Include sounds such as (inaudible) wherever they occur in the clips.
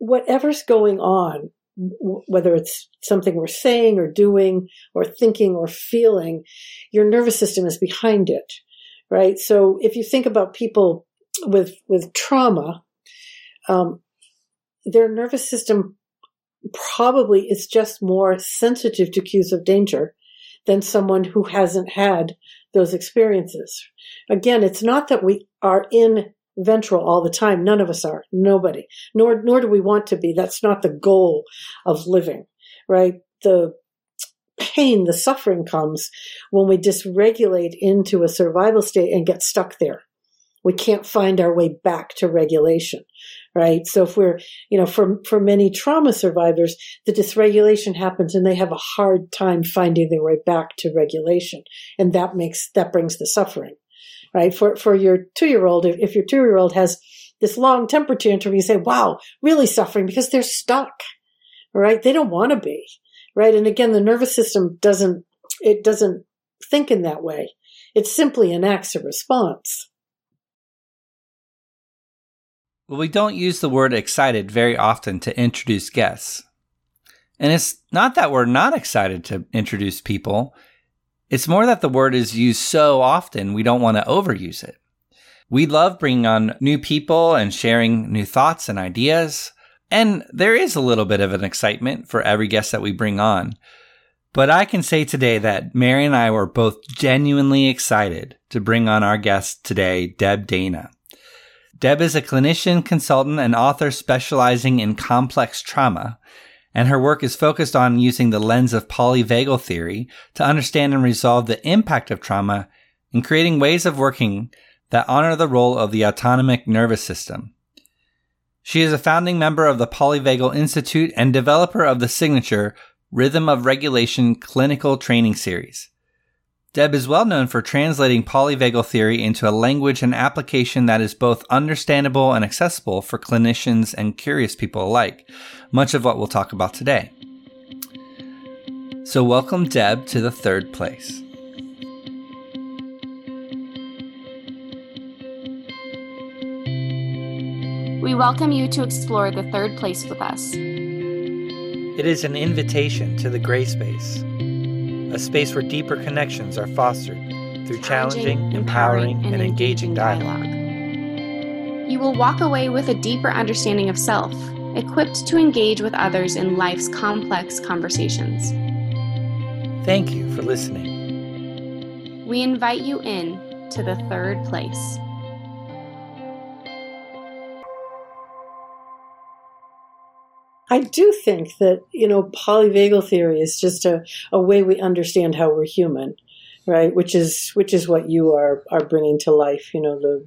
whatever's going on, whether it's something we're saying or doing or thinking or feeling, your nervous system is behind it, right? So if you think about people with with trauma, um, their nervous system probably is just more sensitive to cues of danger than someone who hasn't had those experiences. Again, it's not that we are in ventral all the time. None of us are. Nobody. Nor nor do we want to be. That's not the goal of living, right? The pain, the suffering comes when we dysregulate into a survival state and get stuck there. We can't find our way back to regulation, right? So if we're, you know, for, for many trauma survivors, the dysregulation happens and they have a hard time finding their way back to regulation. And that makes, that brings the suffering right? For, for your two year old, if, if your two year old has this long temper tantrum, you say, wow, really suffering because they're stuck, right? They don't want to be, right? And again, the nervous system doesn't, it doesn't think in that way. It simply enacts a response. Well, we don't use the word excited very often to introduce guests. And it's not that we're not excited to introduce people. It's more that the word is used so often, we don't want to overuse it. We love bringing on new people and sharing new thoughts and ideas. And there is a little bit of an excitement for every guest that we bring on. But I can say today that Mary and I were both genuinely excited to bring on our guest today, Deb Dana. Deb is a clinician, consultant, and author specializing in complex trauma and her work is focused on using the lens of polyvagal theory to understand and resolve the impact of trauma and creating ways of working that honor the role of the autonomic nervous system. She is a founding member of the Polyvagal Institute and developer of the signature Rhythm of Regulation clinical training series. Deb is well known for translating polyvagal theory into a language and application that is both understandable and accessible for clinicians and curious people alike, much of what we'll talk about today. So, welcome Deb to the third place. We welcome you to explore the third place with us. It is an invitation to the gray space a space where deeper connections are fostered through challenging, empowering, and engaging dialogue. You will walk away with a deeper understanding of self, equipped to engage with others in life's complex conversations. Thank you for listening. We invite you in to the third place. I do think that, you know, polyvagal theory is just a, a way we understand how we're human, right? Which is, which is what you are, are bringing to life, you know, the,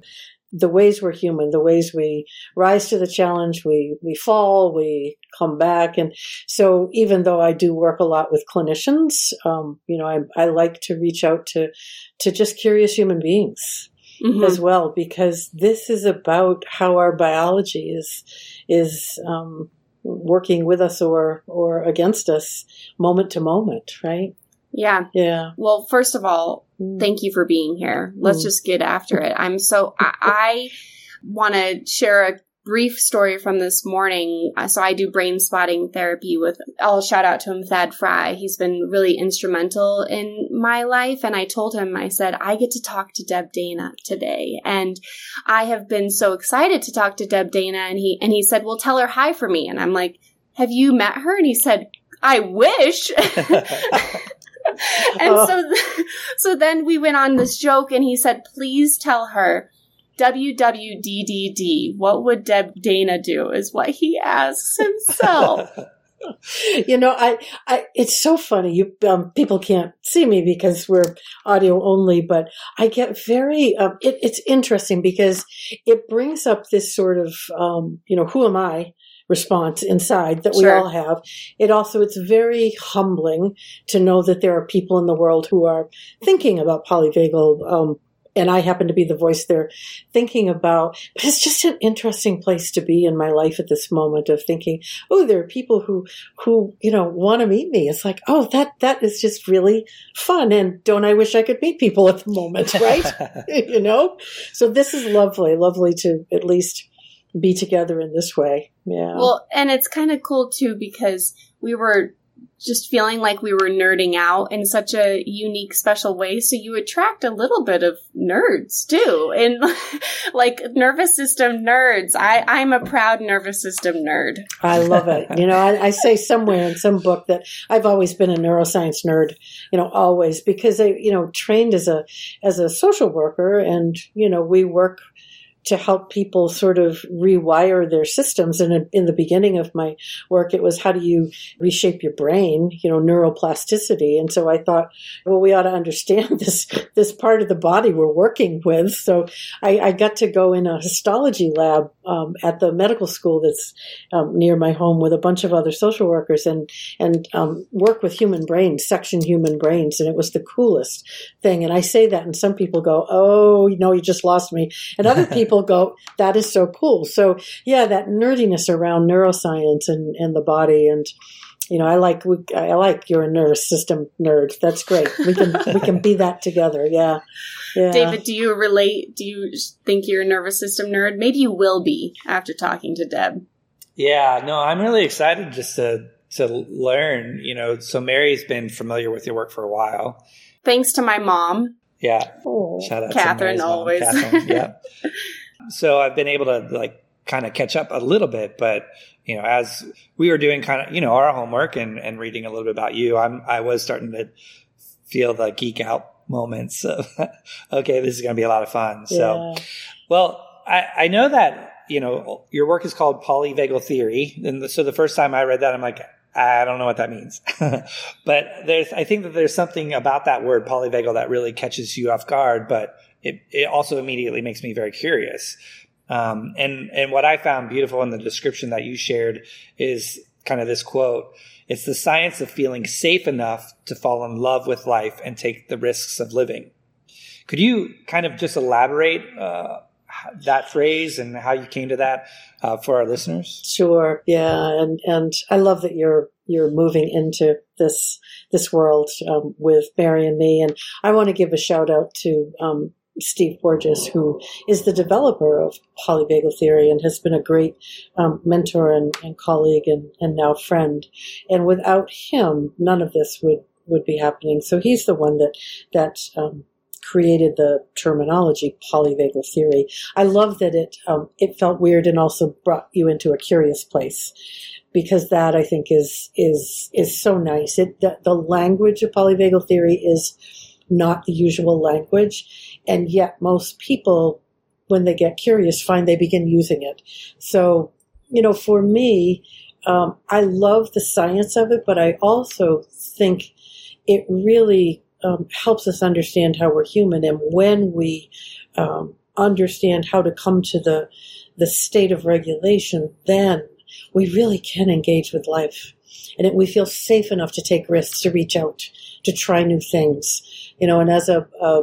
the ways we're human, the ways we rise to the challenge, we, we fall, we come back. And so even though I do work a lot with clinicians, um, you know, I, I like to reach out to, to just curious human beings. Mm-hmm. as well because this is about how our biology is is um, working with us or or against us moment to moment, right? Yeah. Yeah. Well, first of all, mm. thank you for being here. Let's mm. just get after it. I'm so I, I want to share a brief story from this morning. Uh, so I do brain spotting therapy with, I'll shout out to him, Thad Fry. He's been really instrumental in my life. And I told him, I said, I get to talk to Deb Dana today. And I have been so excited to talk to Deb Dana. And he, and he said, well, tell her hi for me. And I'm like, have you met her? And he said, I wish. (laughs) and (laughs) oh. so, (laughs) so then we went on this joke and he said, please tell her WWDDD, what would Deb Dana do? Is what he asks himself. (laughs) you know, I, I, it's so funny. You, um, people can't see me because we're audio only, but I get very, um, it, it's interesting because it brings up this sort of, um, you know, who am I? response inside that we all have. It also, it's very humbling to know that there are people in the world who are thinking about polyvagal um, and I happen to be the voice they're thinking about. But it's just an interesting place to be in my life at this moment of thinking, oh, there are people who, who, you know, want to meet me. It's like, oh, that, that is just really fun. And don't I wish I could meet people at the moment, (laughs) right? (laughs) you know? So this is lovely, lovely to at least be together in this way. Yeah. Well, and it's kind of cool too because we were just feeling like we were nerding out in such a unique, special way. So you attract a little bit of nerds too, and (laughs) like nervous system nerds. I, I'm a proud nervous system nerd. I love it. You know, I, I say somewhere in some book that I've always been a neuroscience nerd. You know, always because I, you know, trained as a as a social worker, and you know, we work to help people sort of rewire their systems. And in the beginning of my work, it was how do you reshape your brain, you know, neuroplasticity. And so I thought, well, we ought to understand (laughs) this, this part of the body we're working with. So I, I got to go in a histology lab um, at the medical school that's um, near my home with a bunch of other social workers and, and um, work with human brains, section human brains. And it was the coolest thing. And I say that and some people go, oh, no, you just lost me. And other people (laughs) people go, that is so cool. So yeah, that nerdiness around neuroscience and, and the body and, you know, I like we, I like you're a nervous system nerd. That's great. We can we can be that together. Yeah. yeah. David, do you relate? Do you think you're a nervous system nerd? Maybe you will be after talking to Deb. Yeah, no, I'm really excited just to to learn. You know, so Mary's been familiar with your work for a while. Thanks to my mom. Yeah. Oh, Shout out Catherine always. Catherine. yeah. (laughs) so I've been able to like kind of catch up a little bit, but you know, as we were doing kind of, you know, our homework and, and reading a little bit about you, I'm, I was starting to feel the geek out moments of, (laughs) okay, this is going to be a lot of fun. So, well, I, I know that, you know, your work is called polyvagal theory. And so the first time I read that, I'm like, I don't know what that means. (laughs) but there's, I think that there's something about that word polyvagal that really catches you off guard, but it, it also immediately makes me very curious. Um, and, and what I found beautiful in the description that you shared is kind of this quote. It's the science of feeling safe enough to fall in love with life and take the risks of living. Could you kind of just elaborate uh, that phrase and how you came to that uh, for our listeners? Sure. Yeah, and and I love that you're you're moving into this this world um, with Mary and me, and I want to give a shout out to um, Steve Porges, who is the developer of polyvagal theory and has been a great um, mentor and, and colleague and, and, now friend. And without him, none of this would, would be happening. So he's the one that that um, created the terminology polyvagal theory. I love that it um, it felt weird and also brought you into a curious place because that I think is is is so nice. It the, the language of polyvagal theory is not the usual language. And yet most people, when they get curious, find they begin using it. So, you know, for me, um, I love the science of it, but I also think it really um, helps us understand how we're human. And when we um, understand how to come to the the state of regulation, then we really can engage with life, and it, we feel safe enough to take risks, to reach out, to try new things you know, and as a, a,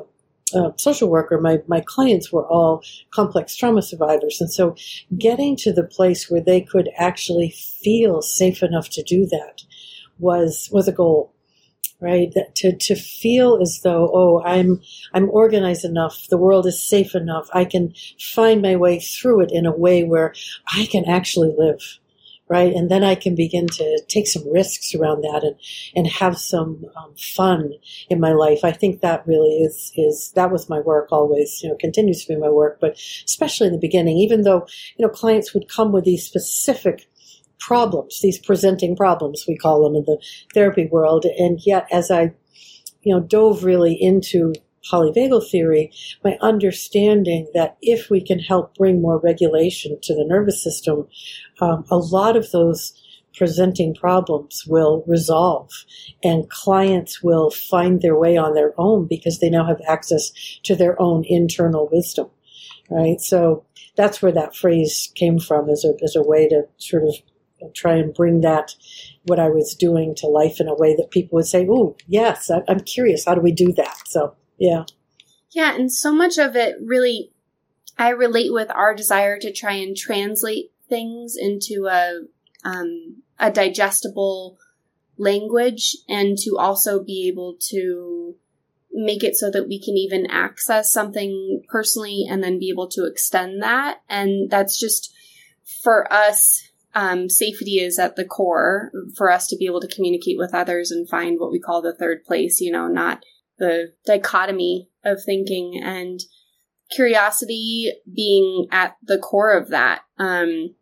a social worker, my, my clients were all complex trauma survivors. And so getting to the place where they could actually feel safe enough to do that was, was a goal right that to, to feel as though oh i'm i'm organized enough the world is safe enough i can find my way through it in a way where i can actually live right? And then I can begin to take some risks around that and, and have some um, fun in my life. I think that really is, is, that was my work always, you know, continues to be my work, but especially in the beginning, even though, you know, clients would come with these specific problems, these presenting problems, we call them in the therapy world. And yet as I, you know, dove really into polyvagal theory, my understanding that if we can help bring more regulation to the nervous system, um, a lot of those presenting problems will resolve and clients will find their way on their own because they now have access to their own internal wisdom right so that's where that phrase came from as a, as a way to sort of try and bring that what I was doing to life in a way that people would say, "Oh, yes, I'm curious. How do we do that?" So yeah. Yeah, and so much of it really I relate with our desire to try and translate things into a um, a digestible language and to also be able to make it so that we can even access something personally and then be able to extend that and that's just for us, um, safety is at the core for us to be able to communicate with others and find what we call the third place, you know, not the dichotomy of thinking and curiosity being at the core of that. Um,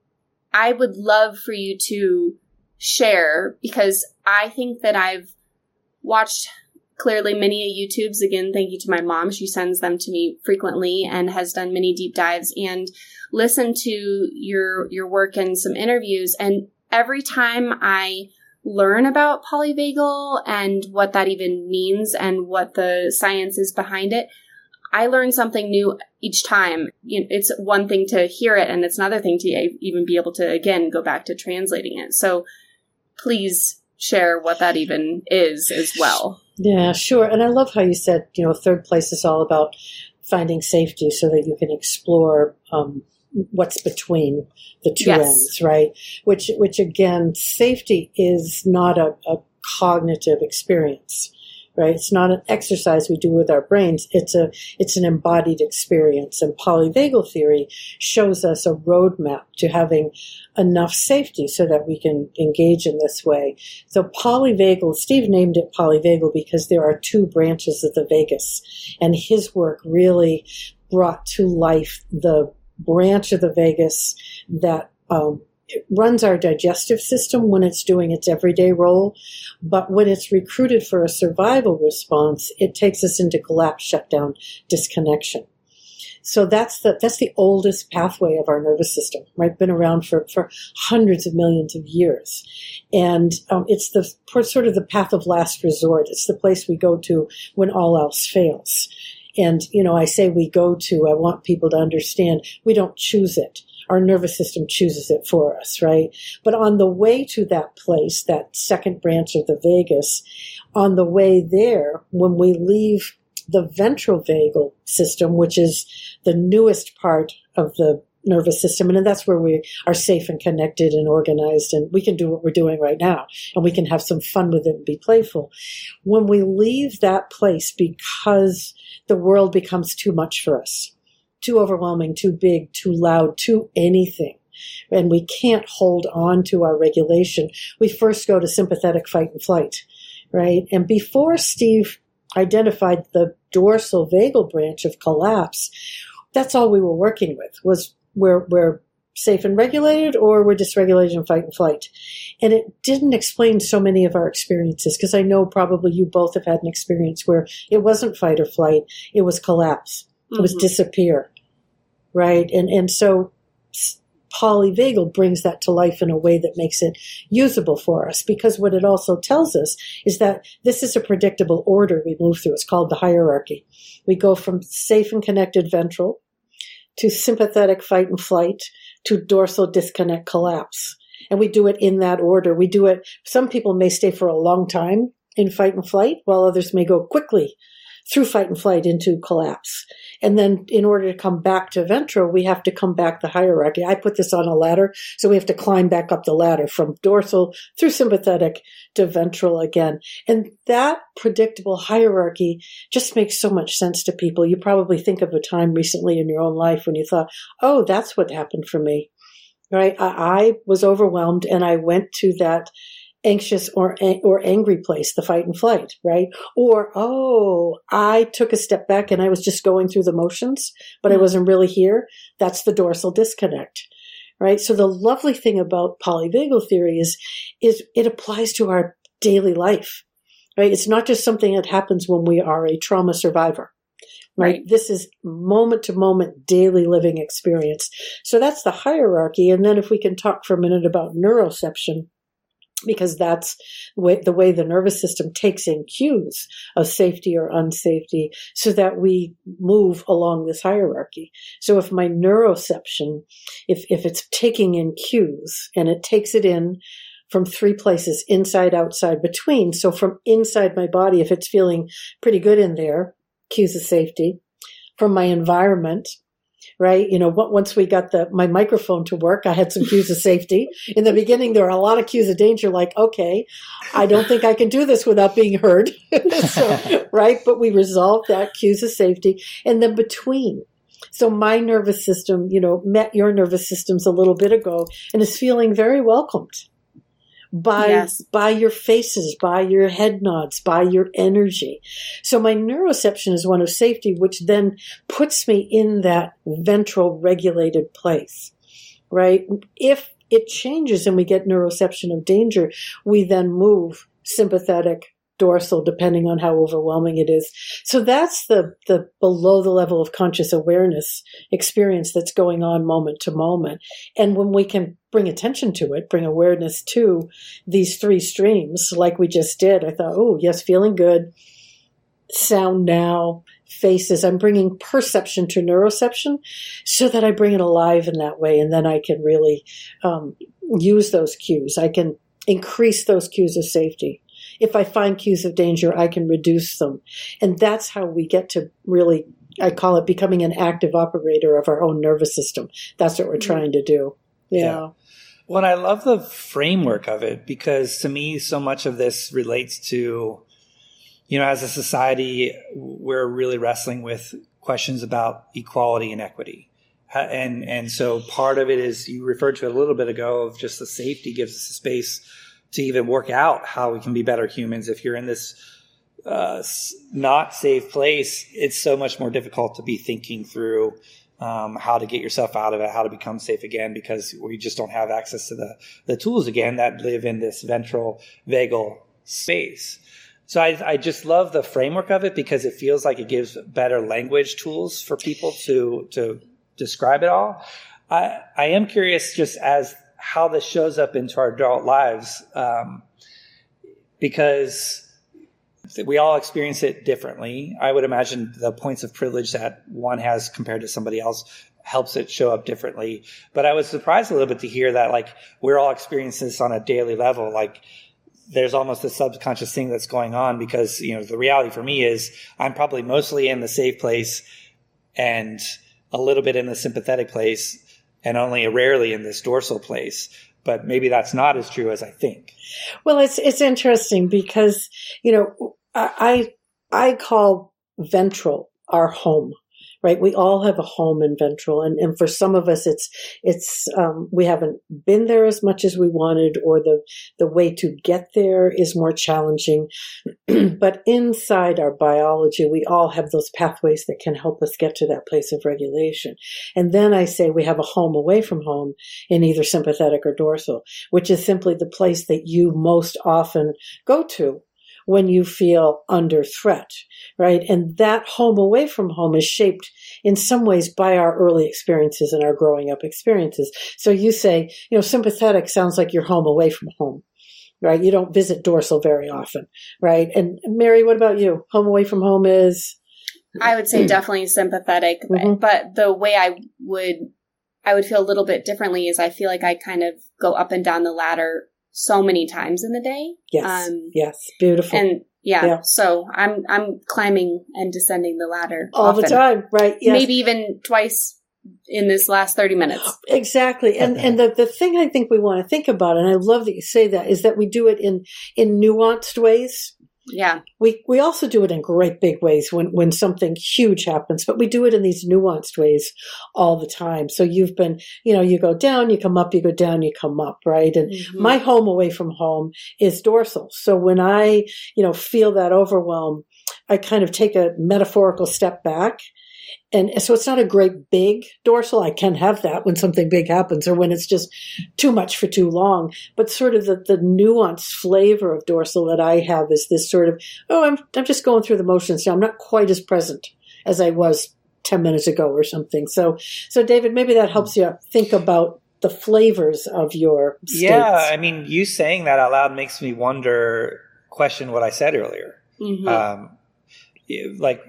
I would love for you to share because I think that I've watched clearly many of YouTubes. Again, thank you to my mom. She sends them to me frequently and has done many deep dives and listened to your your work and some interviews. And every time I learn about polyvagal and what that even means and what the science is behind it, I learn something new each time. It's one thing to hear it, and it's another thing to even be able to again go back to translating it. So please share what that even is as well. Yeah, sure. And I love how you said, you know, third place is all about finding safety so that you can explore um, what's between the two yes. ends, right? Which, which again, safety is not a, a cognitive experience right? It's not an exercise we do with our brains. It's a, it's an embodied experience. And polyvagal theory shows us a roadmap to having enough safety so that we can engage in this way. So polyvagal, Steve named it polyvagal because there are two branches of the vagus and his work really brought to life the branch of the vagus that um, runs our digestive system when it's doing its everyday role, but when it's recruited for a survival response, it takes us into collapse, shutdown, disconnection. So that's the that's the oldest pathway of our nervous system, right? Been around for, for hundreds of millions of years, and um, it's the sort of the path of last resort. It's the place we go to when all else fails. And you know, I say we go to. I want people to understand we don't choose it our nervous system chooses it for us, right? But on the way to that place, that second branch of the vagus, on the way there, when we leave the ventral vagal system, which is the newest part of the nervous system. And that's where we are safe and connected and organized and we can do what we're doing right now and we can have some fun with it and be playful. When we leave that place because the world becomes too much for us, too overwhelming, too big, too loud, too anything. And we can't hold on to our regulation. We first go to sympathetic fight and flight, right? And before Steve identified the dorsal vagal branch of collapse, that's all we were working with was we're, we're safe and regulated or we're dysregulated in fight and flight. And it didn't explain so many of our experiences because I know probably you both have had an experience where it wasn't fight or flight, it was collapse. It was mm-hmm. disappear, right? And and so polyvagal brings that to life in a way that makes it usable for us because what it also tells us is that this is a predictable order we move through. It's called the hierarchy. We go from safe and connected ventral to sympathetic fight and flight to dorsal disconnect collapse. And we do it in that order. We do it, some people may stay for a long time in fight and flight, while others may go quickly through fight and flight into collapse. And then in order to come back to ventral, we have to come back the hierarchy. I put this on a ladder, so we have to climb back up the ladder from dorsal through sympathetic to ventral again. And that predictable hierarchy just makes so much sense to people. You probably think of a time recently in your own life when you thought, oh, that's what happened for me. Right? I, I was overwhelmed and I went to that anxious or or angry place, the fight and flight, right? Or oh, I took a step back and I was just going through the motions, but I mm-hmm. wasn't really here. That's the dorsal disconnect. Right? So the lovely thing about polyvagal theory is is it applies to our daily life. Right? It's not just something that happens when we are a trauma survivor. Right? right? This is moment to moment daily living experience. So that's the hierarchy. And then if we can talk for a minute about neuroception, because that's the way the nervous system takes in cues of safety or unsafety so that we move along this hierarchy. So if my neuroception, if, if it's taking in cues and it takes it in from three places, inside, outside, between. So from inside my body, if it's feeling pretty good in there, cues of safety. From my environment, right? You know, once we got the my microphone to work, I had some cues of safety. (laughs) In the beginning, there were a lot of cues of danger, like, okay, I don't think I can do this without being heard, (laughs) so, (laughs) right? But we resolved that cues of safety, and then between, So my nervous system, you know, met your nervous systems a little bit ago and is feeling very welcomed by yes. by your faces, by your head nods, by your energy. So my neuroception is one of safety, which then puts me in that ventral regulated place. Right? If it changes and we get neuroception of danger, we then move sympathetic dorsal depending on how overwhelming it is. So that's the, the below the level of conscious awareness experience that's going on moment to moment. And when we can bring attention to it, bring awareness to these three streams, like we just did, I thought, oh, yes, feeling good, sound now, faces. I'm bringing perception to neuroception so that I bring it alive in that way. And then I can really um, use those cues. I can increase those cues of safety if I find cues of danger, I can reduce them. And that's how we get to really, I call it becoming an active operator of our own nervous system. That's what we're mm-hmm. trying to do. Yeah. yeah. Well, I love the framework of it because to me, so much of this relates to, you know, as a society, we're really wrestling with questions about equality and equity. And, and so part of it is you referred to it a little bit ago of just the safety gives us a space to even work out how we can be better humans. If you're in this uh, not safe place, it's so much more difficult to be thinking through um, how to get yourself out of it, how to become safe again, because we just don't have access to the, the tools again that live in this ventral vagal space. So I, I just love the framework of it because it feels like it gives better language tools for people to to describe it all. I, I am curious just as how this shows up into our adult lives um, because we all experience it differently. I would imagine the points of privilege that one has compared to somebody else helps it show up differently. But I was surprised a little bit to hear that like we're all experiencing this on a daily level. Like there's almost a subconscious thing that's going on because, you know, the reality for me is I'm probably mostly in the safe place and a little bit in the sympathetic place and only rarely in this dorsal place. But maybe that's not as true as I think. Well, it's it's interesting because you know I I call ventral our home right? We all have a home in ventral, and, and for some of us, it's it's um, we haven't been there as much as we wanted, or the the way to get there is more challenging. (clears throat) but inside our biology, we all have those pathways that can help us get to that place of regulation. And then I say we have a home away from home in either sympathetic or dorsal, which is simply the place that you most often go to when you feel under threat, right? And that home away from home is shaped in some ways by our early experiences and our growing up experiences. So you say, you know, sympathetic sounds like you're home away from home right? You don't visit dorsal very often, right? And Mary, what about you? Home away from home is? I would say definitely sympathetic, mm-hmm. but the way I would, I would feel a little bit differently is I feel like I kind of go up and down the ladder so many times in the day. Yes. Um, yes. Beautiful. And yeah, yeah, so I'm I'm climbing and descending the ladder all often. the time, right? Yes. Maybe even twice in this last 30 minutes. (gasps) Exactly. And and the, the thing I think we want to think about, and I love that you say that, is that we do it in in nuanced ways. Yeah. We we also do it in great big ways when when something huge happens, but we do it in these nuanced ways all the time. So you've been, you know, you go down, you come up, you go down, you come up, right? And mm-hmm. my home away from home is dorsal. So when I, you know, feel that overwhelm, I kind of take a metaphorical step back and so it's not a great big dorsal. I can have that when something big happens or when it's just too much for too long. But sort of the, the nuanced flavor of dorsal that I have is this sort of, oh, I'm, I'm just going through the motions now. I'm not quite as present as I was 10 minutes ago or something. So, so David, maybe that helps you think about the flavors of your states. Yeah. I mean, you saying that out loud makes me wonder, question what I said earlier. Mm-hmm. Um, like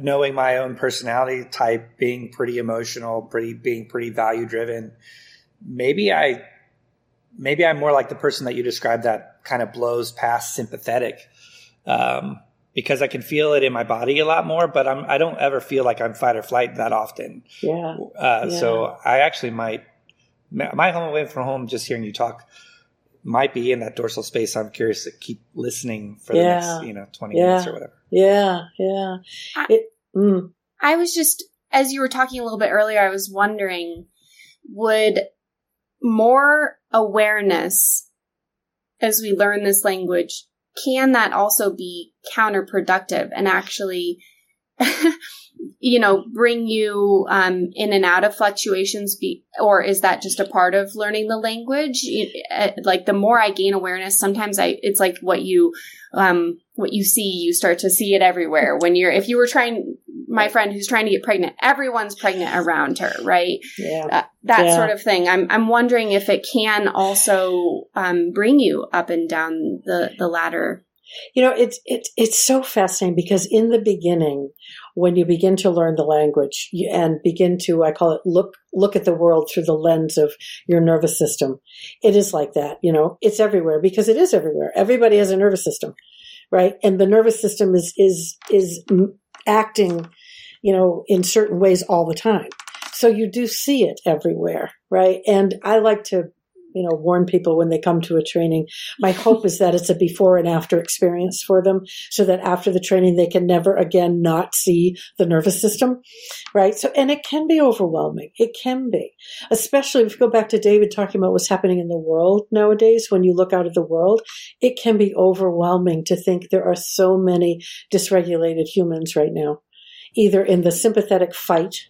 knowing my own personality type, being pretty emotional, pretty being pretty value driven. Maybe I, maybe I'm more like the person that you described that kind of blows past sympathetic, um, because I can feel it in my body a lot more. But I'm I don't ever feel like I'm fight or flight that often. Yeah. Uh, yeah. So I actually might my home away from home. Just hearing you talk might be in that dorsal space. I'm curious to keep listening for yeah. the next, you know, 20 yeah. minutes or whatever. Yeah. Yeah. I, it, mm. I was just as you were talking a little bit earlier, I was wondering would more awareness as we learn this language, can that also be counterproductive and actually (laughs) you know, bring you um, in and out of fluctuations, be, or is that just a part of learning the language? It, uh, like the more I gain awareness, sometimes I it's like what you um, what you see, you start to see it everywhere. When you're if you were trying, my friend who's trying to get pregnant, everyone's pregnant around her, right? Yeah, uh, that yeah. sort of thing. I'm I'm wondering if it can also um, bring you up and down the the ladder you know, it's it's it's so fascinating because in the beginning, when you begin to learn the language and begin to, I call it look look at the world through the lens of your nervous system, it is like that. You know, it's everywhere because it is everywhere. Everybody has a nervous system, right? And the nervous system is is is acting, you know, in certain ways all the time. So you do see it everywhere, right? And I like to you know, warn people when they come to a training. My hope is that it's a before and after experience for them so that after the training, they can never again not see the nervous system. Right. So, and it can be overwhelming. It can be, especially if you go back to David talking about what's happening in the world nowadays. When you look out at the world, it can be overwhelming to think there are so many dysregulated humans right now, either in the sympathetic fight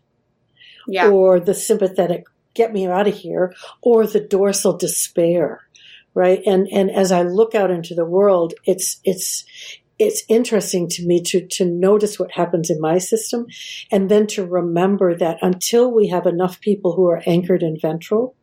yeah. or the sympathetic get me out of here or the dorsal despair right? And and as i look out into the world it's it's it's interesting to me to to notice what happens in my system and then to remember that until we have enough people who are anchored in ventral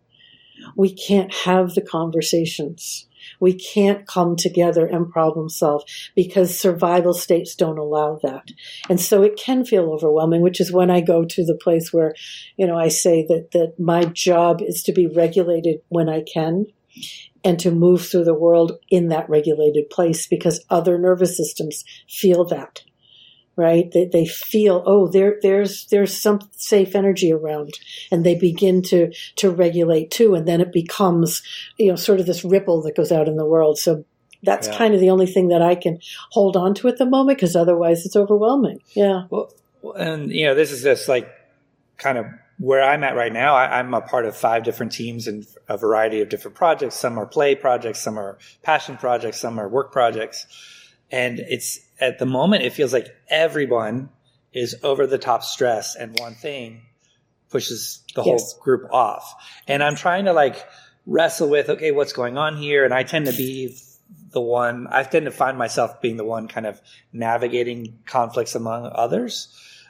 we can't have the conversations we can't come together and problem solve because survival states don't allow that. And so it can feel overwhelming, which is when I go to the place where, you know, I say that, that my job is to be regulated when I can and to move through the world in that regulated place because other nervous systems feel that right? They, they feel, oh, there, there's, there's some safe energy around and they begin to, to regulate too. And then it becomes, you know, sort of this ripple that goes out in the world. So that's yeah. kind of the only thing that I can hold on to at the moment because otherwise it's overwhelming. Yeah. Well, and you know, this is just like kind of where I'm at right now. I, I'm a part of five different teams and a variety of different projects. Some are play projects, some are passion projects, some are work projects. And it's at the moment, it feels like everyone is over the top stress and one thing pushes the yes. whole group off. And I'm trying to like wrestle with, okay, what's going on here? And I tend to be the one, I tend to find myself being the one kind of navigating conflicts among others.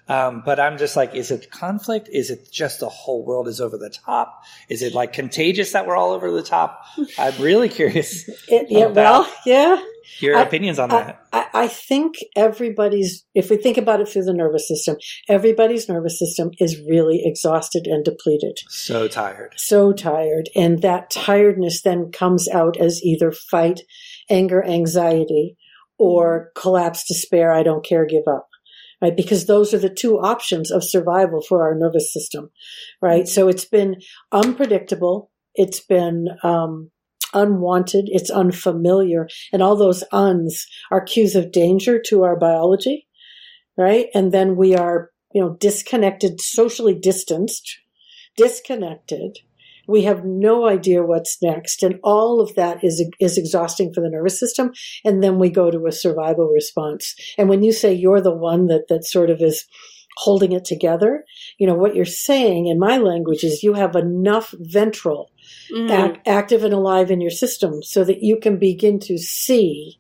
Um, but I'm just like, is it conflict? Is it just the whole world is over the top? Is it like contagious that we're all over the top? I'm really curious. (laughs) It, yeah, well, yeah. Your I, opinions on I, that? I, I think everybody's, if we think about it through the nervous system, everybody's nervous system is really exhausted and depleted. So tired. So tired. And that tiredness then comes out as either fight, anger, anxiety, or collapse, despair, I don't care, give up right? Because those are the two options of survival for our nervous system, right? So it's been unpredictable. It's been, um, unwanted. It's unfamiliar. And all those uns are cues of danger to our biology, right? And then we are, you know, disconnected, socially distanced, disconnected we have no idea what's next. And all of that is, is exhausting for the nervous system. And then we go to a survival response. And when you say you're the one that, that sort of is holding it together, you know, what you're saying in my language is you have enough ventral mm. act, active and alive in your system so that you can begin to see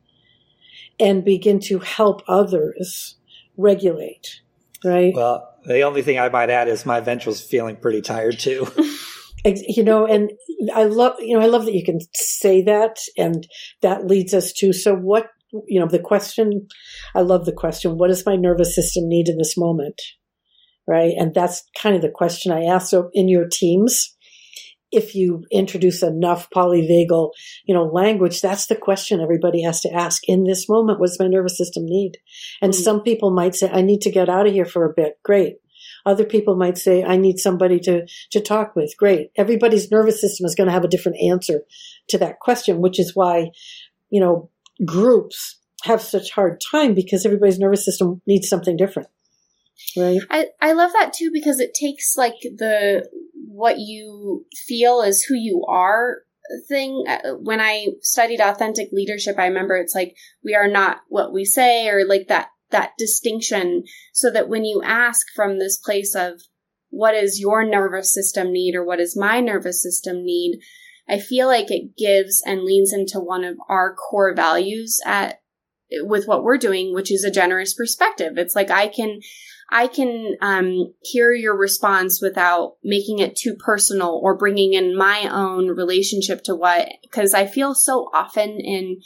and begin to help others regulate. Right. Well, the only thing I might add is my ventral's feeling pretty tired too. (laughs) (laughs) you know, and I love, you know, I love that you can say that. And that leads us to, so what, you know, the question, I love the question, what does my nervous system need in this moment? Right. And that's kind of the question I ask. So in your teams, if you introduce enough polyvagal, you know, language, that's the question everybody has to ask in this moment. What does my nervous system need? And mm-hmm. some people might say, I need to get out of here for a bit. Great. Other people might say, I need somebody to, to talk with. Great. Everybody's nervous system is going to have a different answer to that question, which is why, you know, groups have such hard time because everybody's nervous system needs something different. Right. I, I love that too because it takes like the what you feel is who you are thing. Uh, when I studied authentic leadership, I remember it's like we are not what we say or like that that distinction so that when you ask from this place of what is your nervous system need or what is my nervous system need, I feel like it gives and leans into one of our core values at with what we're doing, which is a generous perspective. It's like I can I can um, hear your response without making it too personal or bringing in my own relationship to what because I feel so often in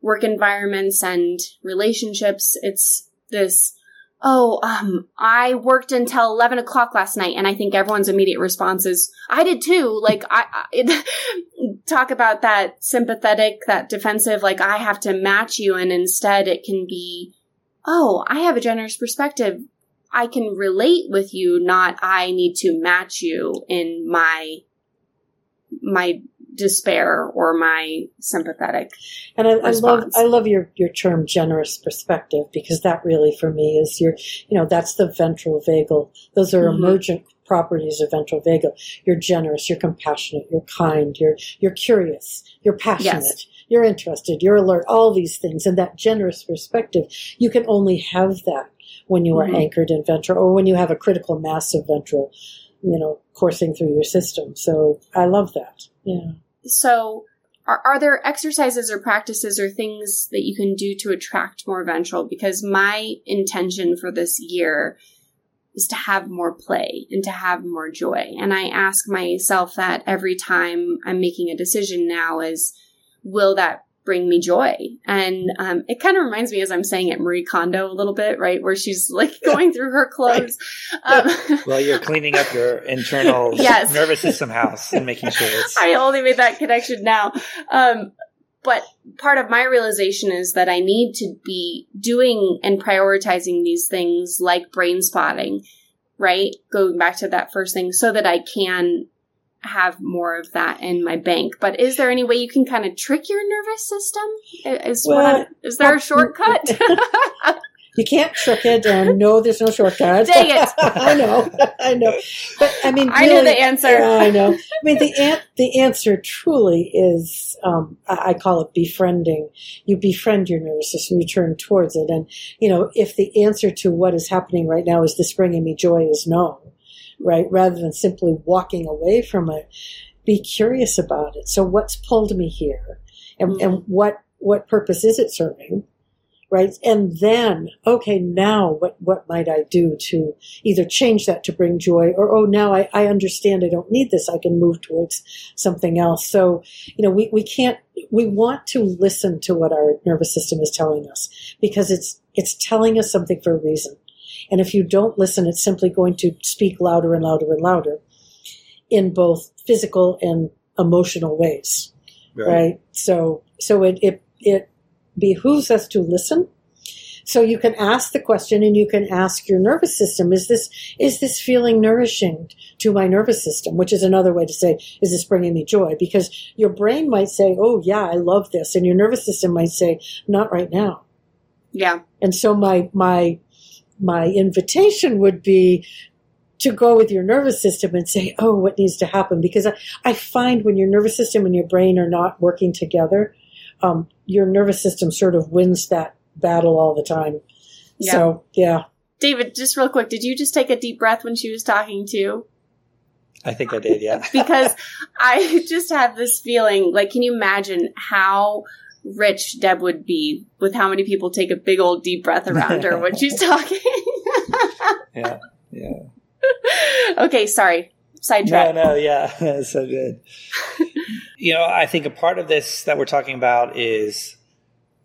work environments and relationships, it's this oh, um, I worked until 11 o'clock last night. And I think everyone's immediate response is, I did too. Like, I, I (laughs) talk about that sympathetic, that defensive, like, I have to match you. And instead it can be, oh, I have a generous perspective. I can relate with you, not I need to match you in my, my despair or my sympathetic. And I, I, love I love your your term generous perspective because that really for me is your you know that's the ventral vagal. Those are mm-hmm. emergent properties of ventral vagal. You're generous, you're compassionate, you're kind, you're you're curious, you're passionate. Yes. You're interested, you're alert, all these things. And that generous perspective, you can only have that when you are mm-hmm. anchored in ventral or when you have a critical mass of ventral, you know, coursing through your system. So I love that. Yeah so are, are there exercises or practices or things that you can do to attract more ventral? Because my intention for this year is to have more play and to have more joy. And I ask myself that every time I'm making a decision now is, will that bring me joy. And um, it kind of reminds me, as I'm saying it, Marie Kondo a little bit, right? Where she's like going through her clothes. Um, well, you're cleaning up your internal (laughs) yes. nervous system house and making sure it's. (laughs) I only made that connection now. Um, but part of my realization is that I need to be doing and prioritizing these things like brain spotting, right? Going back to that first thing so that I can have more of that in my bank. But is there any way you can kind of trick your nervous system? Is, well, is there a shortcut? (laughs) you can't trick it, and no, there's no shortcut. Dang it! (laughs) I know, I know. But I mean, I really, know the answer. Yeah, I know. I mean, the an- the answer truly is, um, I-, I call it befriending. You befriend your nervous system. You turn towards it, and you know, if the answer to what is happening right now is this bringing me joy, is no right? Rather than simply walking away from it, be curious about it. So what's pulled me here and, mm-hmm. and what, what purpose is it serving? Right. And then, okay, now what, what might I do to either change that to bring joy or, oh, now I, I understand I don't need this. I can move towards something else. So, you know, we, we can't, we want to listen to what our nervous system is telling us because it's, it's telling us something for a reason. And if you don't listen, it's simply going to speak louder and louder and louder in both physical and emotional ways. Right. right? So, so it, it, it behooves us to listen. So you can ask the question and you can ask your nervous system, is this, is this feeling nourishing to my nervous system? Which is another way to say, is this bringing me joy? Because your brain might say, oh yeah, I love this. And your nervous system might say, not right now. Yeah. And so my, my my invitation would be to go with your nervous system and say, oh, what needs to happen? Because I, I find when your nervous system and your brain are not working together, um, your nervous system sort of wins that battle all the time. Yeah. So, yeah. David, just real quick, did you just take a deep breath when she was talking to you? I think I did, yeah. because (laughs) I just have this feeling like, can you imagine how rich Deb would be with how many people take a big old deep breath around her when she's (laughs) talking. (laughs) yeah, yeah. okay, sorry. Sidetrack. No, no, yeah, (laughs) so good. you know, I think a part of this that we're talking about is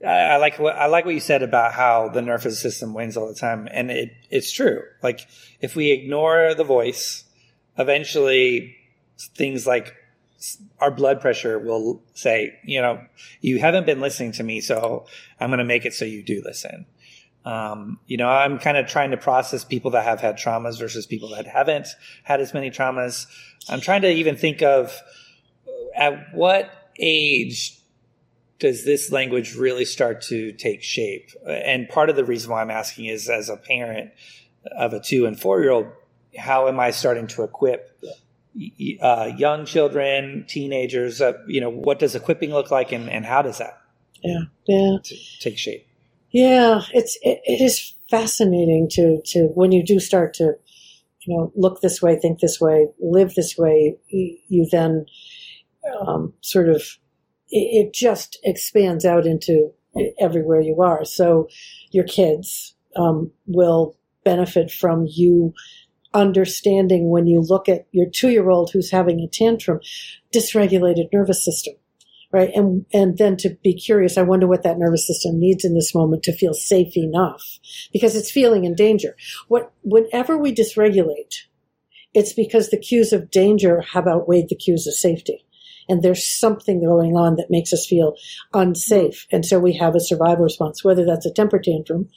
I, I, like what I like what you said about how the nervous system wins all the time, and it it's true. Like if we ignore the voice, eventually things like our blood pressure will say, you know, you haven't been listening to me, so I'm going to make it so you do listen. Um, you know, I'm kind of trying to process people that have had traumas versus people that haven't had as many traumas. I'm trying to even think of at what age does this language really start to take shape? And part of the reason why I'm asking is as a parent, of a two and four year old, how am I starting to equip uh, young children, teenagers? Uh, you know, what does equipping look like, and, and how does that yeah yeah take shape? Yeah, it's it, it is fascinating to to when you do start to you know look this way, think this way, live this way. You, you then um, sort of it, it just expands out into everywhere you are. So your kids um, will benefit from you understanding when you look at your two year old who's having a tantrum, dysregulated nervous system, right? And, and then to be curious, I wonder what that nervous system needs in this moment to feel safe enough because it's feeling in danger. What, whenever we dysregulate, it's because the cues of danger have outweighed the cues of safety and there's something going on that makes us feel unsafe. And so we have a survival response, whether that's a temper tantrum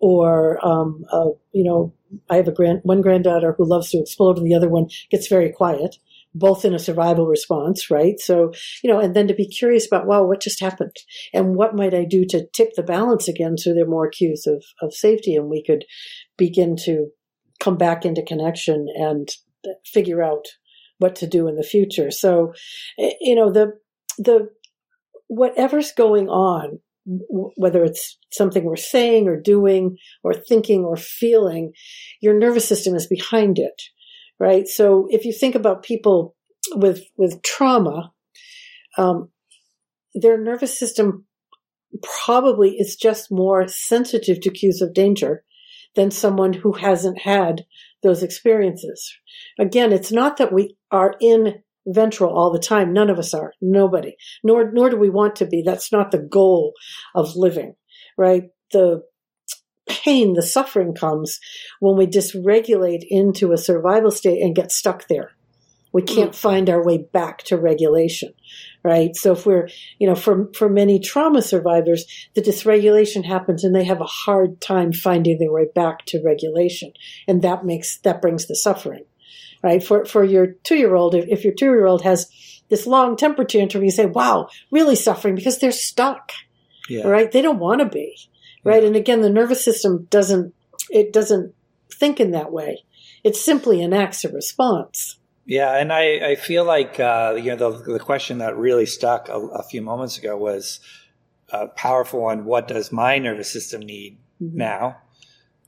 or, um, uh, you know, I have a grand, one granddaughter who loves to explode and the other one gets very quiet, both in a survival response, right? So, you know, and then to be curious about, wow, what just happened? And what might I do to tip the balance again so they're more cues of, of safety and we could begin to come back into connection and figure out what to do in the future. So, eh, you know, the, the, whatever's going on, whether it's something we're saying or doing or thinking or feeling, your nervous system is behind it, right? So if you think about people with, with trauma, um, their nervous system probably is just more sensitive to cues of danger than someone who hasn't had those experiences. Again, it's not that we are in ventral all the time. None of us are. Nobody. Nor nor do we want to be. That's not the goal of living, right? The pain, the suffering comes when we dysregulate into a survival state and get stuck there. We can't mm. find our way back to regulation, right? So if we're, you know, for, for many trauma survivors, the dysregulation happens and they have a hard time finding their way back to regulation. And that makes, that brings the suffering right? For, for your two year old, if, if your two year old has this long temper tantrum, you say, wow, really suffering because they're stuck, yeah. right? They don't want to be, right? Yeah. And again, the nervous system doesn't, it doesn't think in that way. It simply enacts a response. Yeah, and I, I feel like uh, you know the, the question that really stuck a, a few moments ago was a powerful one. What does my nervous system need mm-hmm. now?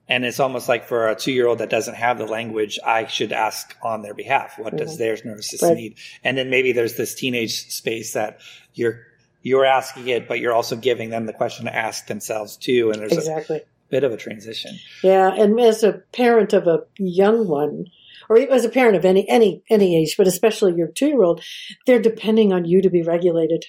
And it's almost like for a two year old that doesn't have the language, I should ask on their behalf. What mm-hmm. does their nervous system right. need? And then maybe there's this teenage space that you're, you're asking it, but you're also giving them the question to ask themselves too. And there's exactly. a bit of a transition. Yeah. And as a parent of a young one, or as a parent of any, any, any age, but especially your two year old, they're depending on you to be regulated.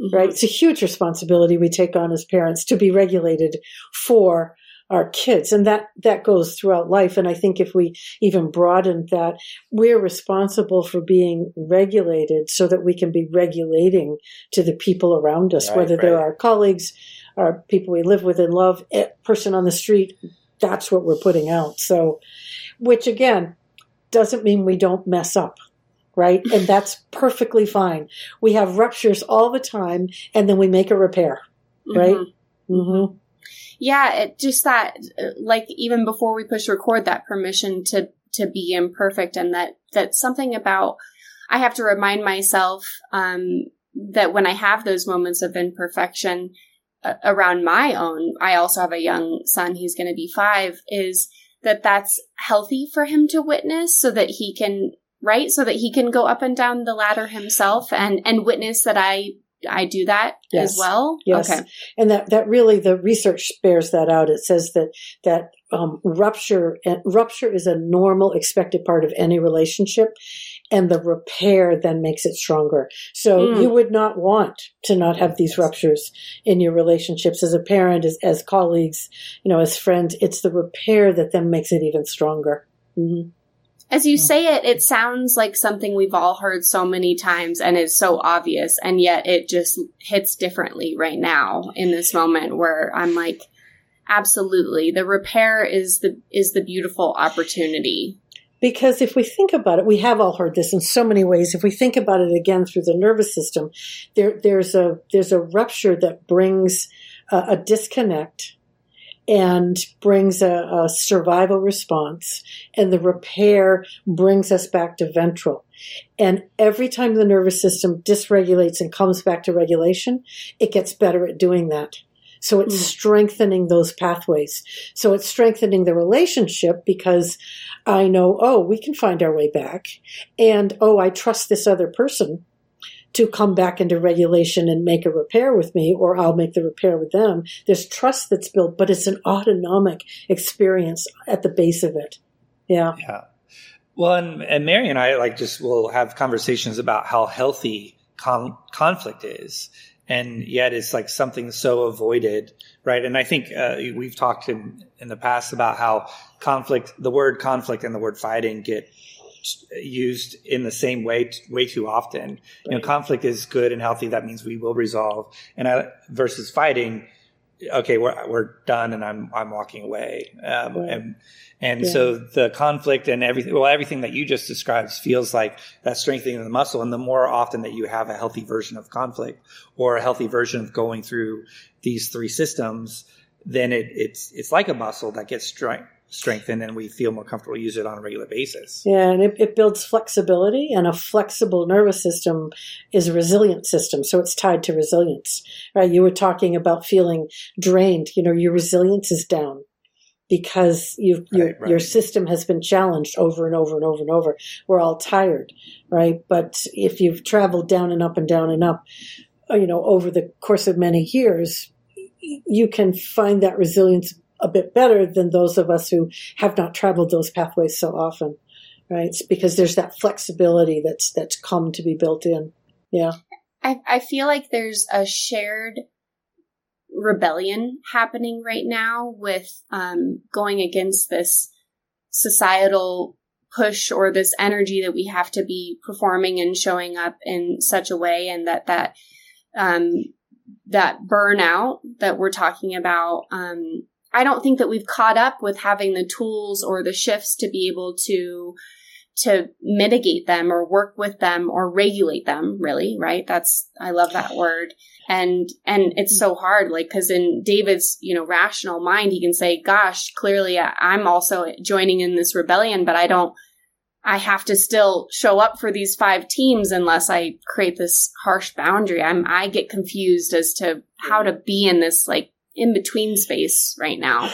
Mm-hmm. Right. It's a huge responsibility we take on as parents to be regulated for our kids and that that goes throughout life. And i think if we even broaden that we're responsible for being regulated so that we can be regulating to the people around us right, whether right. they're our colleagues our people we live with and love a person on the street that's what we're putting out. So which again doesn't mean we don't mess up right? And that's (laughs) perfectly fine. We have ruptures all the time and then we make a repair right? Mm-hmm. Mm-hmm yeah, it just that, like, even before we push record, that permission to, to be imperfect and that, that something about, I have to remind myself, um, that when I have those moments of imperfection uh, around my own, I also have a young son, he's going to be five, is that that's healthy for him to witness so that he can right? So that he can go up and down the ladder himself and and witness that i I do that yes. as well? Yes. Okay. And that, that really, the research bears that out. It says that, that, um, rupture, rupture is a normal expected part of any relationship and the repair then makes it stronger. So mm. you would not want to not have these ruptures in your relationships as a parent, as, as colleagues, you know, as friends. It's the repair that then makes it even stronger. Mm-hmm. As you hmm. say it, it sounds like something we've all heard so many times and is so obvious, and yet it just hits differently right now in this moment where I'm like, absolutely, the repair is the is the beautiful opportunity. Because if we think about it, we have all heard this in so many ways. If we think about it again through the nervous system, there, there's a there's a rupture that brings a, a disconnect and brings a, a, survival response, and the repair brings us back to ventral. And every time the nervous system dysregulates and comes back to regulation, it gets better at doing that. So it's mm. strengthening those pathways. So it's strengthening the relationship because I know, oh, we can find our way back. And oh, I trust this other person to come back into regulation and make a repair with me, or I'll make the repair with them. There's trust that's built, but it's an autonomic experience at the base of it. Yeah. Yeah. Well, and, and Mary and I like just will have conversations about how healthy con- conflict is. And yet it's like something so avoided, right? And I think uh, we've talked in, in the past about how conflict, the word conflict and the word fighting get used in the same way way too often. Right. You know, conflict is good and healthy. That means we will resolve. And I, versus fighting, okay, we're we're done, and I'm I'm walking away. Um, right. And and yeah. so the conflict and everything, well, everything that you just described feels like that strengthening the muscle. And the more often that you have a healthy version of conflict or a healthy version of going through these three systems, then it, it's it's like a muscle that gets strength strengthened and we feel more comfortable use it on a regular basis. Yeah, and it, it, builds flexibility, and a flexible nervous system is a resilient system, so it's tied to resilience. Right? You were talking about feeling drained. You know, your resilience is down because you your right, right. your system has been challenged over and over and over and over. We're all tired, right? But if you've traveled down and up and down and up, uh, you know, over the course of many years, you can find that resilience a bit better than those of us who have not traveled those pathways so often, right? It's because there's that flexibility that's that's come to be built in. Yeah. I, I feel like there's a shared rebellion happening right now with um, going against this societal push or this energy that we have to be performing and showing up in such a way and that that um, that burnout that we're talking about um, I don't think that we've caught up with having the tools or the shifts to be able to to mitigate them or work with them or regulate them really right? That's i love that word. And and it's so hard like because in david's you know rational mind he can say gosh clearly uh, i'm also joining in this rebellion but i don't i have to still show up for these five teams unless i create this harsh boundary. I'm i get confused as to how to be in this like in between space right now.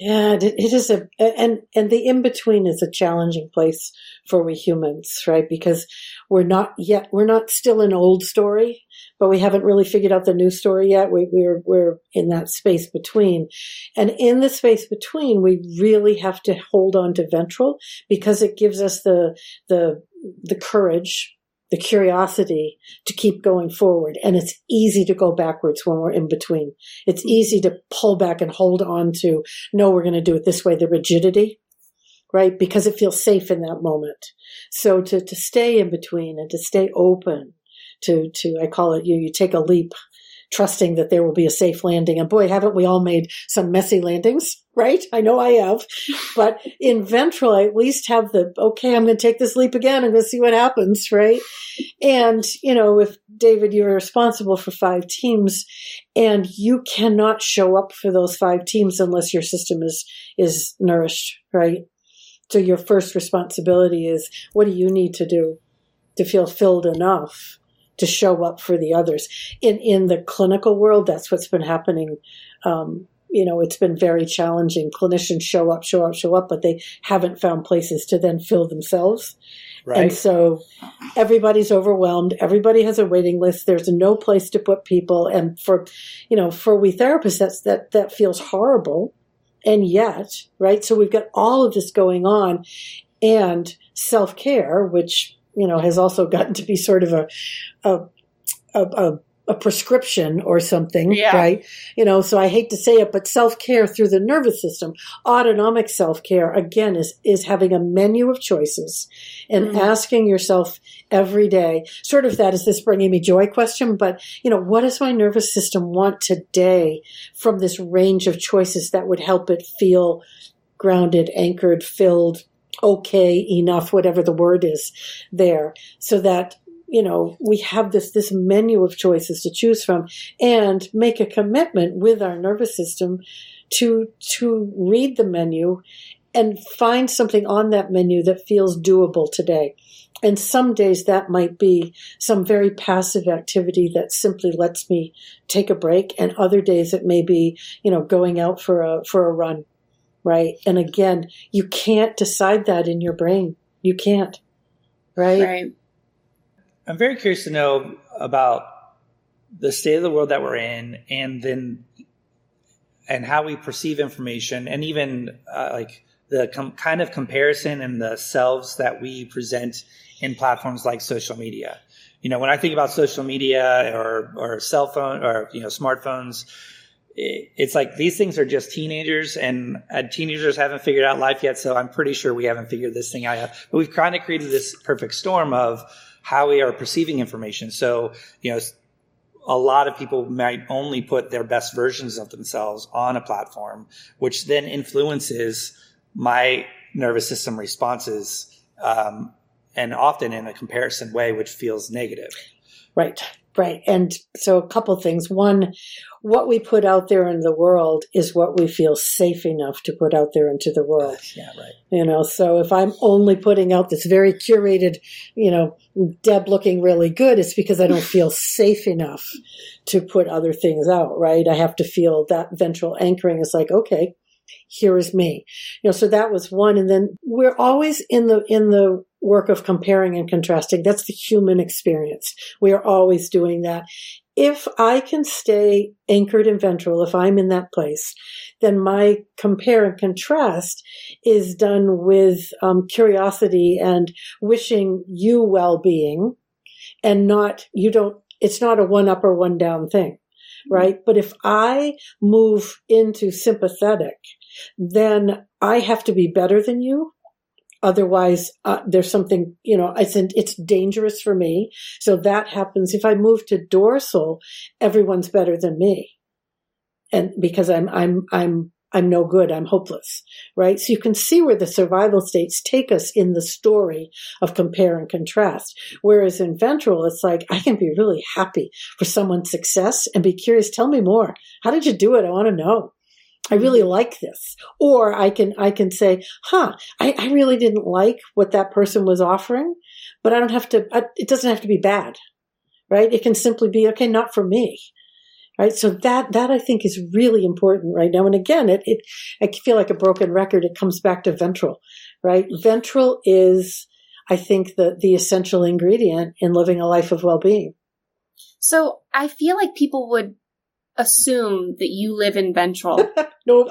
Yeah, it is a and and the in between is a challenging place for we humans, right? Because we're not yet we're not still an old story, but we haven't really figured out the new story yet. We, we're we're in that space between, and in the space between, we really have to hold on to ventral because it gives us the the the courage the curiosity to keep going forward. And it's easy to go backwards when we're in between. It's easy to pull back and hold on to, no, we're going to do it this way, the rigidity, right? Because it feels safe in that moment. So to, to stay in between and to stay open to, to, I call it, you, you take a leap trusting that there will be a safe landing. And boy, haven't we all made some messy landings, right? I know I have. (laughs) But in ventral, I at least have the, okay, I'm going to take this leap again. I'm going to see what happens, right? And, you know, if David, you're responsible for five teams and you cannot show up for those five teams unless your system is, is nourished, right? So your first responsibility is what do you need to do to feel filled enough to show up for the others. In in the clinical world, that's what's been happening. Um, you know, it's been very challenging. Clinicians show up, show up, show up, but they haven't found places to then fill themselves. Right. And so everybody's overwhelmed. Everybody has a waiting list. There's no place to put people. And for, you know, for we therapists, that's, that, that feels horrible. And yet, right? So we've got all of this going on and self care, which you know, has also gotten to be sort of a, a, a, a prescription or something, yeah. right? You know, so I hate to say it, but self care through the nervous system, autonomic self care, again, is, is having a menu of choices and mm-hmm. asking yourself every day, sort of that is this bringing me joy question, but, you know, what does my nervous system want today from this range of choices that would help it feel grounded, anchored, filled, okay enough, whatever the word is there, so that you know, we have this, this menu of choices to choose from and make a commitment with our nervous system to, to read the menu and find something on that menu that feels doable today. And some days that might be some very passive activity that simply lets me take a break. And other days it may be, you know, going out for a, for a run. Right. And again, you can't decide that in your brain. You can't. Right. Right. I'm very curious to know about the state of the world that we're in and then and how we perceive information and even uh, like the com- kind of comparison and the selves that we present in platforms like social media. You know, when I think about social media or or cell phone or you know smartphones, it's like these things are just teenagers and uh, teenagers haven't figured out life yet. So I'm pretty sure we haven't figured this thing out yet. But we've kind of created this perfect storm of how we are perceiving information. So, you know, a lot of people might only put their best versions of themselves on a platform, which then influences my nervous system responses, um, and often in a comparison way, which feels negative. Right. Right. And so a couple things. One, what we put out there in the world is what we feel safe enough to put out there into the world. Yeah, right. You know, so if I'm only putting out this very curated, you know, Deb looking really good, it's because I don't (laughs) feel safe enough to put other things out, right? I have to feel that ventral anchoring is like, okay, here is me. You know, so that was one. And then we're always in the, in the work of comparing and contrasting. That's the human experience. We are always doing that. If I can stay anchored in ventral, if I'm in that place, then my compare and contrast is done with um, curiosity and wishing you well-being and not, you don't, it's not a one up or one down thing right? But if I move into sympathetic, then I have to be better than you. Otherwise, uh, there's something, you know, it's, it's dangerous for me. So that happens. If I move to dorsal, everyone's better than me. And because I'm, I'm, I'm, I'm no good. I'm hopeless. Right. So you can see where the survival states take us in the story of compare and contrast. Whereas in ventral, it's like, I can be really happy for someone's success and be curious. Tell me more. How did you do it? I want to know. I really like this. Or I can, I can say, huh, I, I really didn't like what that person was offering, but I don't have to, I, it doesn't have to be bad, right? It can simply be, okay, not for me. Right. So that, that I think is really important right now. And again, it, it, I feel like a broken record. It comes back to ventral, right? Ventral is, I think, the, the essential ingredient in living a life of well-being. So I feel like people would assume that you live in ventral. (laughs) nope.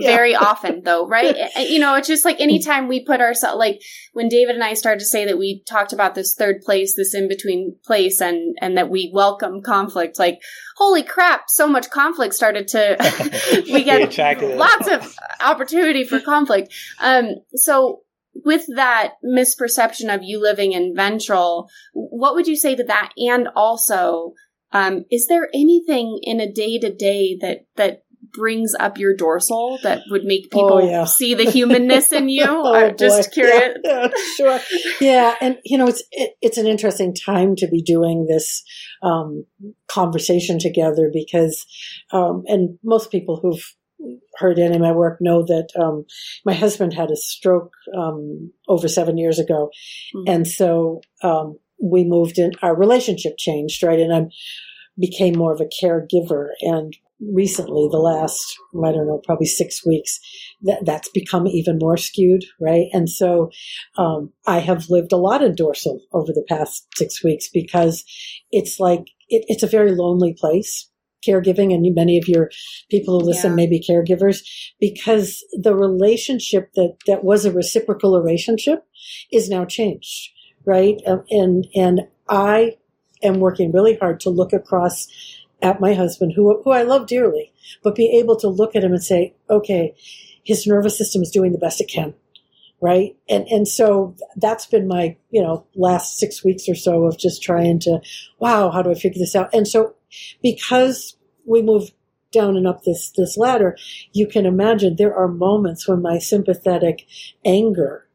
Very often though, right? (laughs) you know, it's just like anytime we put ourselves, like when David and I started to say that we talked about this third place, this in between place and, and that we welcome conflict, like, holy crap, so much conflict started to, (laughs) we get lots of opportunity for conflict. Um, so with that misperception of you living in ventral, what would you say to that? And also, um, is there anything in a day to day that that brings up your dorsal that would make oh, people oh, yeah. see the humanness in you? (laughs) oh, I'm just curious. Yeah, yeah, sure. yeah, and you know, it's it, it's an interesting time to be doing this um, conversation together because, um, and most people who've heard any of my work know that um, my husband had a stroke um, over seven years ago, mm-hmm. and so um, we moved in, our relationship changed, right? And I became more of a caregiver. And recently, the last, I don't know, probably six weeks, that, that's become even more skewed, right? And so, um, I have lived a lot in dorsal over the past six weeks because it's like, it, it's a very lonely place caregiving and many of your people who listen yeah. may be caregivers because the relationship that that was a reciprocal relationship is now changed right? Um, and and I am working really hard to look across at my husband, who who I love dearly, but be able to look at him and say, okay, his nervous system is doing the best it can, right? And and so that's been my you know last six weeks or so of just trying to, wow, how do I figure this out? And so because we move down and up this this ladder, you can imagine there are moments when my sympathetic anger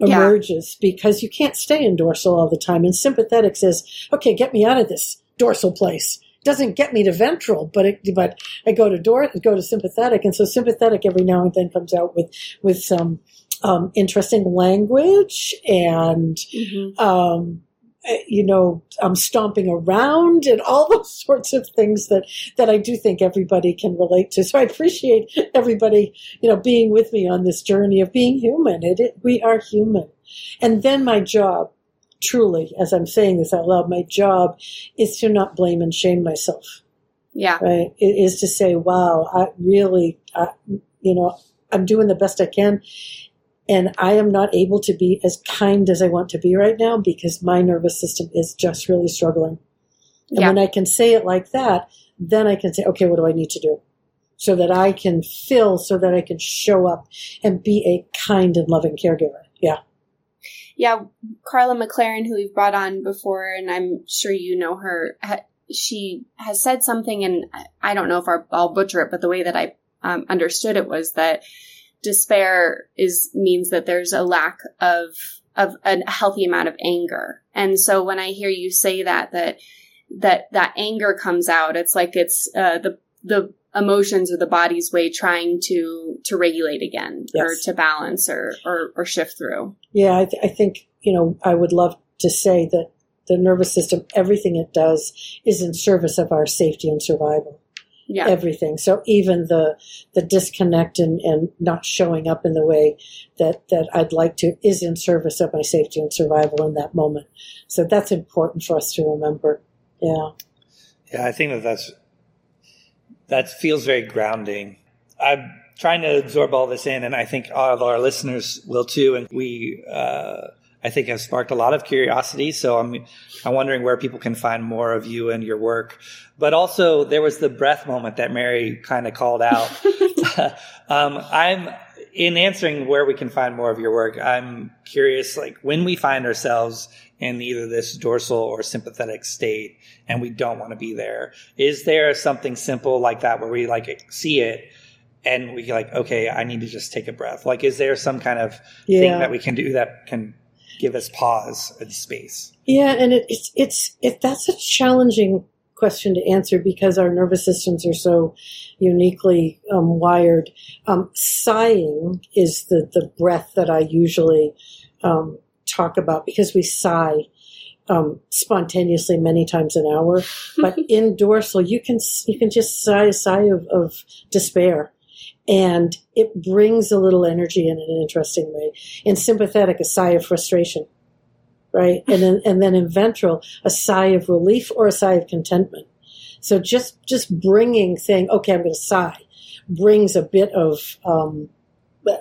emerges yeah. because you can't stay in dorsal all the time. And sympathetic says, okay, get me out of this dorsal place. Doesn't get me to ventral, but it, but I go to dor- go to sympathetic, and so sympathetic every now and then comes out with with some um, interesting language and mm-hmm. um, you know, um, stomping around and all (laughs) those sorts of things that, that I do think everybody can relate to. So I appreciate everybody, you know, being with me on this journey of being human. It, it, we are human. And then my job, truly, as I'm saying this out loud, my job is to not blame and shame myself. Yeah. Right. It is to say, wow, I really, I, you know, I'm doing the best I can and I am not able to be as kind as I want to be right now because my nervous system is just really struggling. And yeah. when I can say it like that, then I can say, okay, what do I need to do? So that I can fill, so that I can show up and be a kind and loving caregiver. Yeah. Yeah. Karla McLaren, who we've brought on before, and I'm sure you know her, she has said something, and I don't know if I'll butcher it, but the way that I um, understood it was that despair is means that there's a lack of of a healthy amount of anger. And so when I hear you say that that that that anger comes out, it's like it's uh, the the emotions or the body's way trying to to regulate again yes. or to balance or, or, or shift through. Yeah, I, th- I think you know I would love to say that the nervous system, everything it does, is in service of our safety and survival yeah. everything. So even the the disconnect and, and not showing up in the way that, that I'd like to is in service of my safety and survival in that moment. So that's important for us to remember. Yeah. Yeah, I think that that's that feels very grounding. I'm trying to absorb all this in, and I think all of our listeners will too. And we uh, I think has sparked a lot of curiosity. So I'm, I'm wondering where people can find more of you and your work. But also there was the breath moment that Mary kind of called out. (laughs) (laughs) um, I'm in answering where we can find more of your work. I'm curious, like when we find ourselves in either this dorsal or sympathetic state and we don't want to be there, is there something simple like that where we like see it and we like, okay, I need to just take a breath. Like, is there some kind of yeah. thing that we can do that can give us pause and space. Yeah, and it, it's it's it, that's a challenging question to answer because our nervous systems are so uniquely um, wired. Um, sighing is the the breath that I usually um, talk about because we sigh. Um, spontaneously many times an hour, but (laughs) in dorsal you can you can just sigh a sigh of, of despair, and it brings a little energy in an interesting way. In sympathetic, a sigh of frustration, right? And then, and then in ventral, a sigh of relief or a sigh of contentment. So just, just bringing, saying, okay, I'm going to sigh, brings a bit of, um,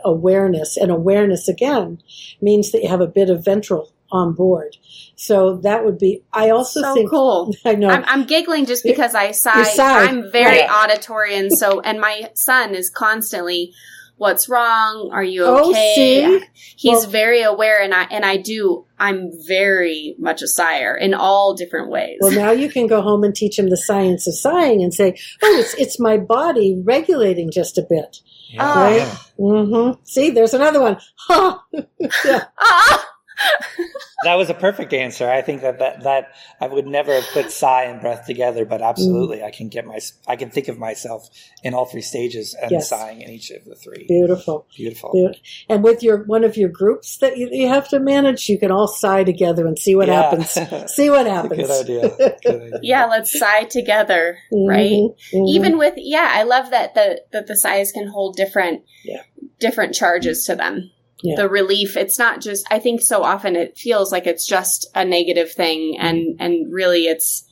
awareness. And awareness again means that you have a bit of ventral on board. So that would be. I also so think cool. (laughs) I know. I'm, I'm giggling just because I sigh. I'm very right. auditory, and so (laughs) and my son is constantly. What's wrong? Are you oh, okay? Oh, He's well, very aware, and I and I do. I'm very much a sire in all different ways. Well, now you can go home and teach him the science of sighing and say, "Oh, it's it's my body regulating just a bit." Yeah. Right? Mm-hmm. See, there's another one. (laughs) Ha! Yeah. That was a perfect answer. I think that, that that I would never have put sigh and breath together, but absolutely, mm. I can get my I can think of myself in all three stages and yes. sighing in each of the three. Beautiful, beautiful. Beautiful. And with your one of your groups that you, you, have to manage, you can all sigh together and see what yeah. happens. (laughs) see what happens. good idea. (laughs) Good idea. yeah, let's sigh together, mm-hmm. right? Mm-hmm. Even with yeah, I love that the that the sighs can hold different yeah. different charges to them yeah. the relief. It's not just, I think so often it feels like it's just a negative thing and, and really it's,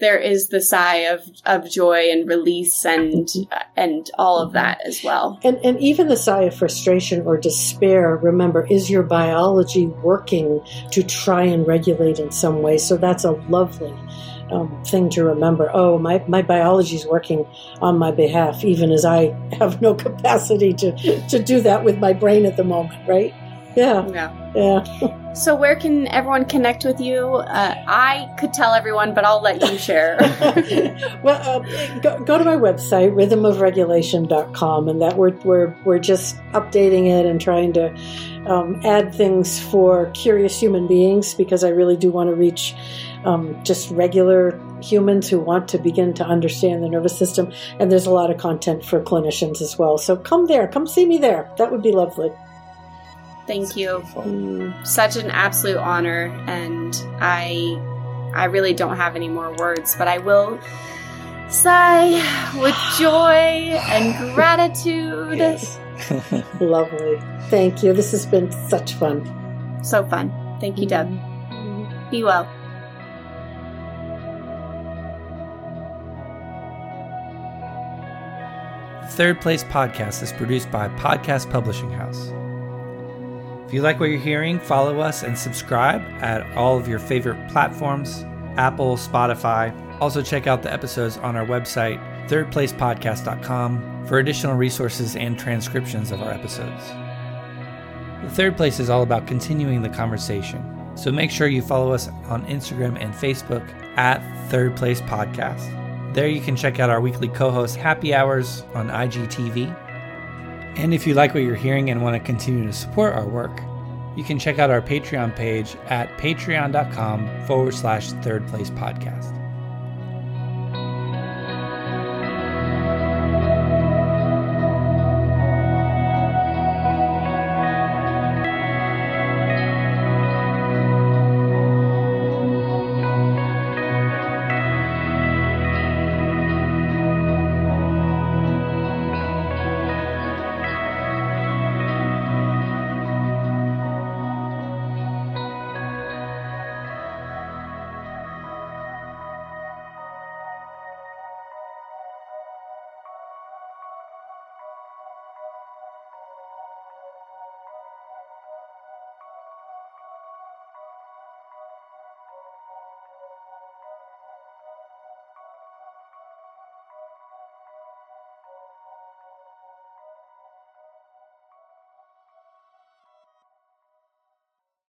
there is the sigh of, of joy and release and mm-hmm. and all of that as well. And and even the sigh of frustration or despair, remember, is your biology working to try and regulate in some way. So that's a lovely um, thing to remember. Oh, my, my biology is working on my behalf, even as I (laughs) have no capacity to, to do that with my brain at the moment, right? Yeah. Yeah. Yeah. So, where can everyone connect with you? Uh, I could tell everyone, but I'll let you share. (laughs) well, uh, go, go to my website, rhythmofregulation.com, and that we're, we're, we're just updating it and trying to um, add things for curious human beings because I really do want to reach um, just regular humans who want to begin to understand the nervous system. And there's a lot of content for clinicians as well. So come there, come see me there. That would be lovely. Thank you. Mm. Such an absolute honor, and I, I really don't have any more words, but I will sigh with (sighs) joy and gratitude. Yes. (laughs) Lovely. Thank you. This has been such fun. So fun. Thank you, Deb. Be well. Third Place Podcast is produced by Podcast Publishing House. If you like what you're hearing, follow us and subscribe at all of your favorite platforms Apple, Spotify. Also, check out the episodes on our website, thirdplacepodcast.com, for additional resources and transcriptions of our episodes. The Third Place is all about continuing the conversation, so make sure you follow us on Instagram and Facebook at Third Place Podcast. There you can check out our weekly co host Happy Hours on IGTV. And if you like what you're hearing and want to continue to support our work, you can check out our Patreon page at patreon.com forward slash third place podcast.